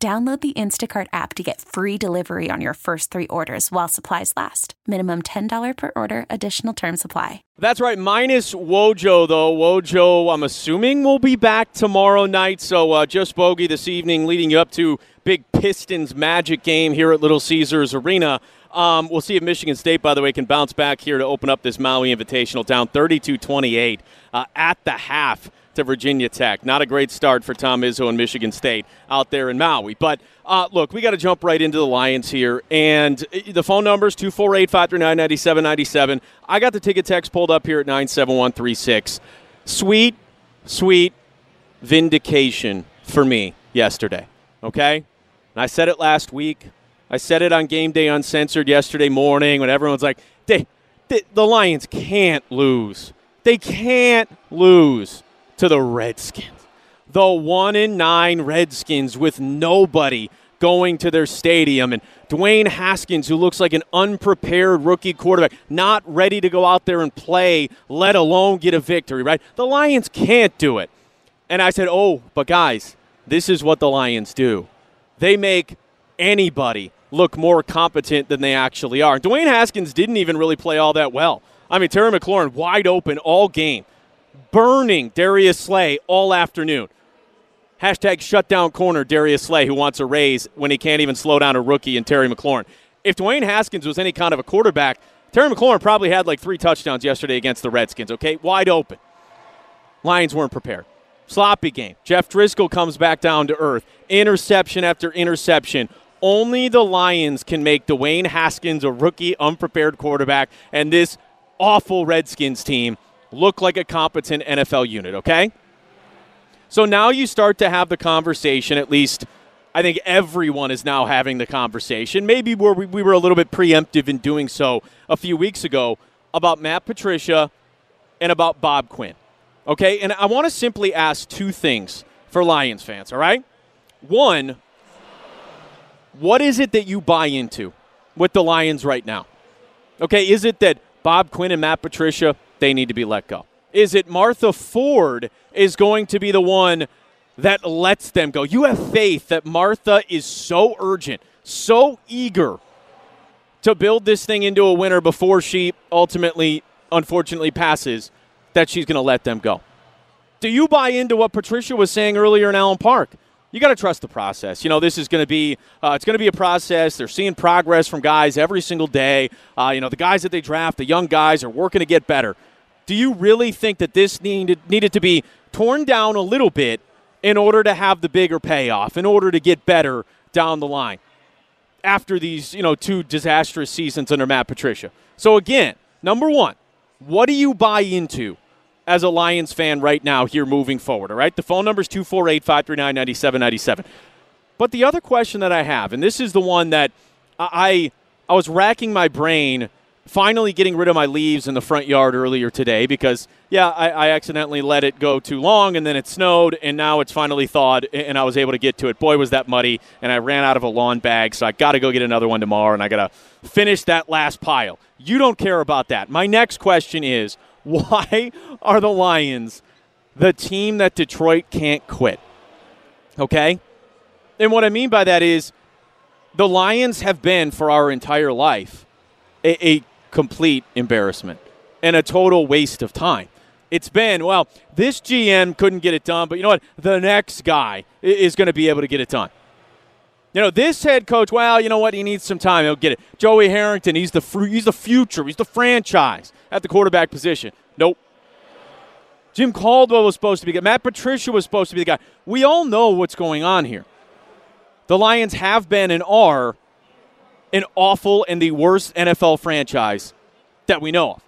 Download the Instacart app to get free delivery on your first three orders while supplies last. Minimum $10 per order, additional term supply. That's right, minus Wojo, though. Wojo, I'm assuming, will be back tomorrow night. So uh, just bogey this evening, leading you up to big Pistons Magic game here at Little Caesars Arena. Um, we'll see if Michigan State, by the way, can bounce back here to open up this Maui Invitational down 32 28 uh, at the half to Virginia Tech. Not a great start for Tom Izzo and Michigan State out there in Maui. But uh, look, we got to jump right into the Lions here. And uh, the phone numbers 248 539 9797. I got the ticket text pulled up here at 97136. Sweet, sweet vindication for me yesterday. Okay? And I said it last week. I said it on Game Day Uncensored yesterday morning when everyone's like, they, they, the Lions can't lose. They can't lose to the Redskins. The one in nine Redskins with nobody going to their stadium and Dwayne Haskins, who looks like an unprepared rookie quarterback, not ready to go out there and play, let alone get a victory, right? The Lions can't do it. And I said, oh, but guys, this is what the Lions do. They make anybody look more competent than they actually are. Dwayne Haskins didn't even really play all that well. I mean, Terry McLaurin wide open all game burning Darius Slay all afternoon. Hashtag shutdown corner Darius Slay, who wants a raise when he can't even slow down a rookie in Terry McLaurin. If Dwayne Haskins was any kind of a quarterback, Terry McLaurin probably had like three touchdowns yesterday against the Redskins, okay? Wide open. Lions weren't prepared. Sloppy game. Jeff Driskel comes back down to earth. Interception after interception. Only the Lions can make Dwayne Haskins a rookie, unprepared quarterback, and this awful Redskins team look like a competent NFL unit, okay? So now you start to have the conversation, at least I think everyone is now having the conversation. Maybe we, we were a little bit preemptive in doing so a few weeks ago about Matt Patricia and about Bob Quinn. Okay, and I want to simply ask two things for Lions fans, all right? One, what is it that you buy into with the Lions right now? Okay, is it that Bob Quinn and Matt Patricia they need to be let go? Is it Martha Ford is going to be the one that lets them go? You have faith that Martha is so urgent, so eager to build this thing into a winner before she ultimately, unfortunately, passes that she's going to let them go. Do you buy into what Patricia was saying earlier in Allen Park? you got to trust the process. You know, this is going to be uh, it's going to be a process. They're seeing progress from guys every single day. Uh, you know, the guys that they draft, the young guys, are working to get better. Do you really think that this needed needed to be torn down a little bit in order to have the bigger payoff, in order to get better down the line after these you know two disastrous seasons under Matt Patricia? So again, number one, what do you buy into? as a Lions fan right now here moving forward, all right? The phone number is 248 539 9797. But the other question that I have, and this is the one that I, I was racking my brain finally getting rid of my leaves in the front yard earlier today because, yeah, I, I, accidentally let it go too long and then it snowed and now it's finally thawed and I was able to get to it. Boy, was that muddy and I ran out of a lawn bag, so I got to go get another one tomorrow and I got to finish that last pile. You don't care about that. My next question is why are the Lions the team that Detroit can't quit? Okay? And what I mean by that is the Lions have been for our entire life a, a complete embarrassment and a total waste of time. It's been, well, this GM couldn't get it done, but you know what? The next guy is going to be able to get it done. You know, this head coach, well, you know what? He needs some time. He'll get it. Joey Harrington, he's the he's the future. He's the franchise at the quarterback position. Nope. Jim Caldwell was supposed to be good. Matt Patricia was supposed to be the guy. We all know what's going on here. The Lions have been and are an awful and the worst NFL franchise that we know of.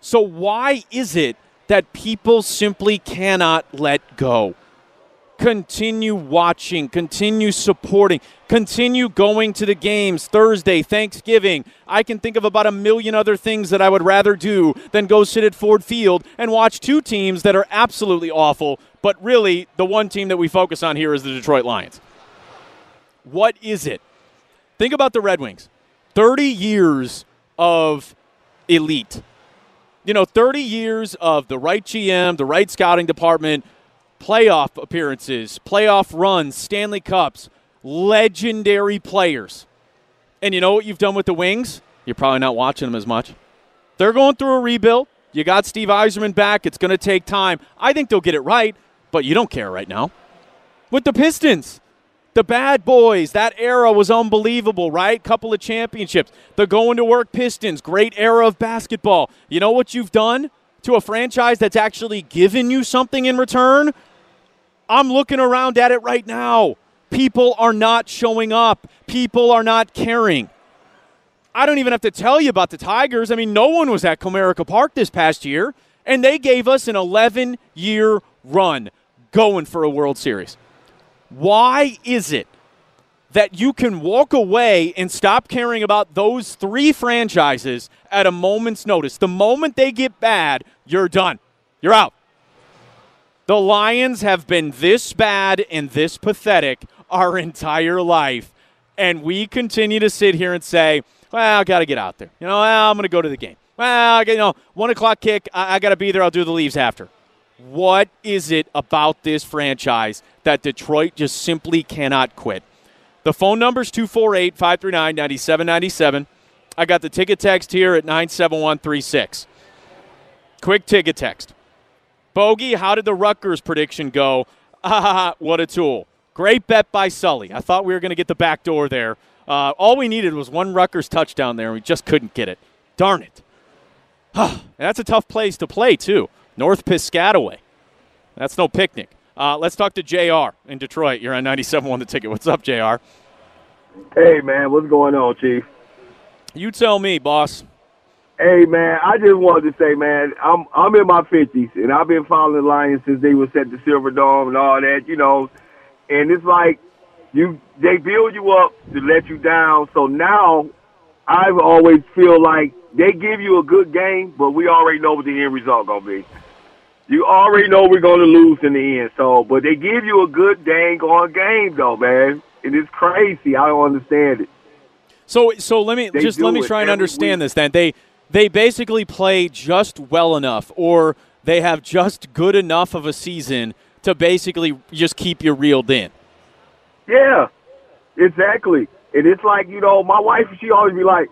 So, why is it that people simply cannot let go? continue watching, continue supporting, continue going to the games Thursday, Thanksgiving. I can think of about a million other things that I would rather do than go sit at Ford Field and watch two teams that are absolutely awful, but really the one team that we focus on here is the Detroit Lions. What is it? Think about the Red Wings. 30 years of elite. You know, 30 years of the right GM, the right scouting department, playoff appearances, playoff runs, Stanley Cups, legendary players. And you know what you've done with the Wings? You're probably not watching them as much. They're going through a rebuild. You got Steve Yzerman back. It's going to take time. I think they'll get it right, but you don't care right now. With the Pistons, the bad boys, that era was unbelievable, right? Couple of championships. The going to work Pistons, great era of basketball. You know what you've done to a franchise that's actually given you something in return? I'm looking around at it right now. People are not showing up, people are not caring. I don't even have to tell you about the Tigers. I mean, no one was at Comerica Park this past year, and they gave us an 11 year run going for a World Series. Why is it that you can walk away and stop caring about those three franchises at a moment's notice? The moment they get bad, you're done. You're out. The Lions have been this bad and this pathetic our entire life. And we continue to sit here and say, well, I got to get out there. You know, well, I'm going to go to the game. Well, you know, one o'clock kick, I, I got to be there. I'll do the leaves after. What is it about this franchise that Detroit just simply cannot quit? The phone number is 248 539 9797. I got the ticket text here at 97136. Quick ticket text. Bogey, how did the Rutgers prediction go? What a tool. Great bet by Sully. I thought we were going to get the back door there. Uh, all we needed was one Rutgers touchdown there, and we just couldn't get it. Darn it. that's a tough place to play, too. North Piscataway. That's no picnic. Uh, let's talk to JR in Detroit. You're on 97 on the ticket. What's up, JR? Hey, man. What's going on, Chief? You tell me, boss. Hey man, I just wanted to say, man, I'm I'm in my fifties and I've been following the Lions since they was at the Silverdome and all that, you know. And it's like you they build you up to let you down. So now I've always feel like they give you a good game, but we already know what the end result gonna be. You already know we're gonna lose in the end. So, but they give you a good dang on game though, man. And it's crazy. I don't understand it. So, so let me they just let me try and understand week. this. Then they they basically play just well enough, or they have just good enough of a season to basically just keep you reeled in. Yeah, exactly. And it's like, you know, my wife, she always be like,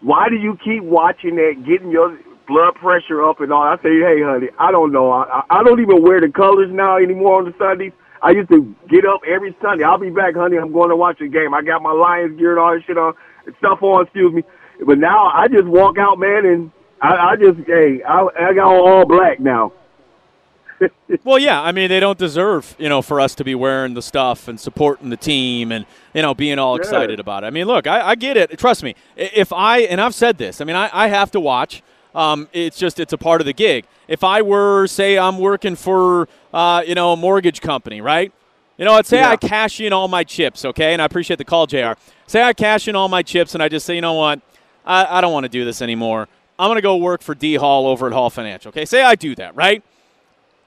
why do you keep watching that, getting your blood pressure up and all? I say, hey, honey, I don't know. I, I don't even wear the colors now anymore on the Sundays. I used to get up every Sunday. I'll be back, honey. I'm going to watch the game. I got my Lions gear and all that shit on, stuff on, excuse me. But now I just walk out, man, and I, I just hey, I, I got all black now. well, yeah, I mean they don't deserve you know for us to be wearing the stuff and supporting the team and you know being all excited about it. I mean, look, I, I, get it. Trust me, if I and I've said this, I mean, I, I have to watch. Um, it's just it's a part of the gig. If I were say I'm working for uh, you know a mortgage company, right? You know, let's say yeah. I cash in all my chips, okay? And I appreciate the call, Jr. Say I cash in all my chips, and I just say, you know what? I, I don't want to do this anymore. I'm going to go work for D Hall over at Hall Financial. Okay, say I do that, right?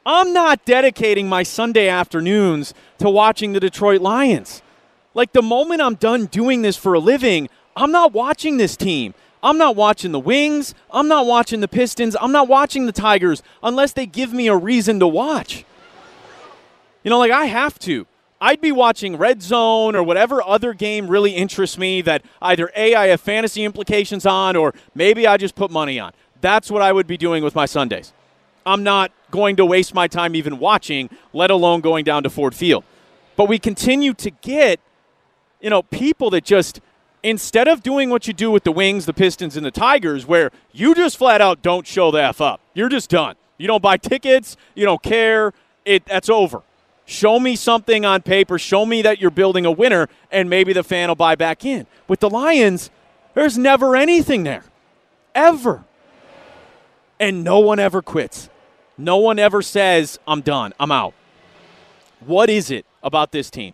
I'm not dedicating my Sunday afternoons to watching the Detroit Lions. Like the moment I'm done doing this for a living, I'm not watching this team. I'm not watching the Wings. I'm not watching the Pistons. I'm not watching the Tigers unless they give me a reason to watch. You know, like I have to. I'd be watching Red Zone or whatever other game really interests me that either A, I have fantasy implications on, or maybe I just put money on. That's what I would be doing with my Sundays. I'm not going to waste my time even watching, let alone going down to Ford Field. But we continue to get, you know, people that just instead of doing what you do with the Wings, the Pistons, and the Tigers, where you just flat out don't show the F up. You're just done. You don't buy tickets, you don't care, it that's over. Show me something on paper. Show me that you're building a winner, and maybe the fan will buy back in. With the Lions, there's never anything there. Ever. And no one ever quits. No one ever says, I'm done, I'm out. What is it about this team?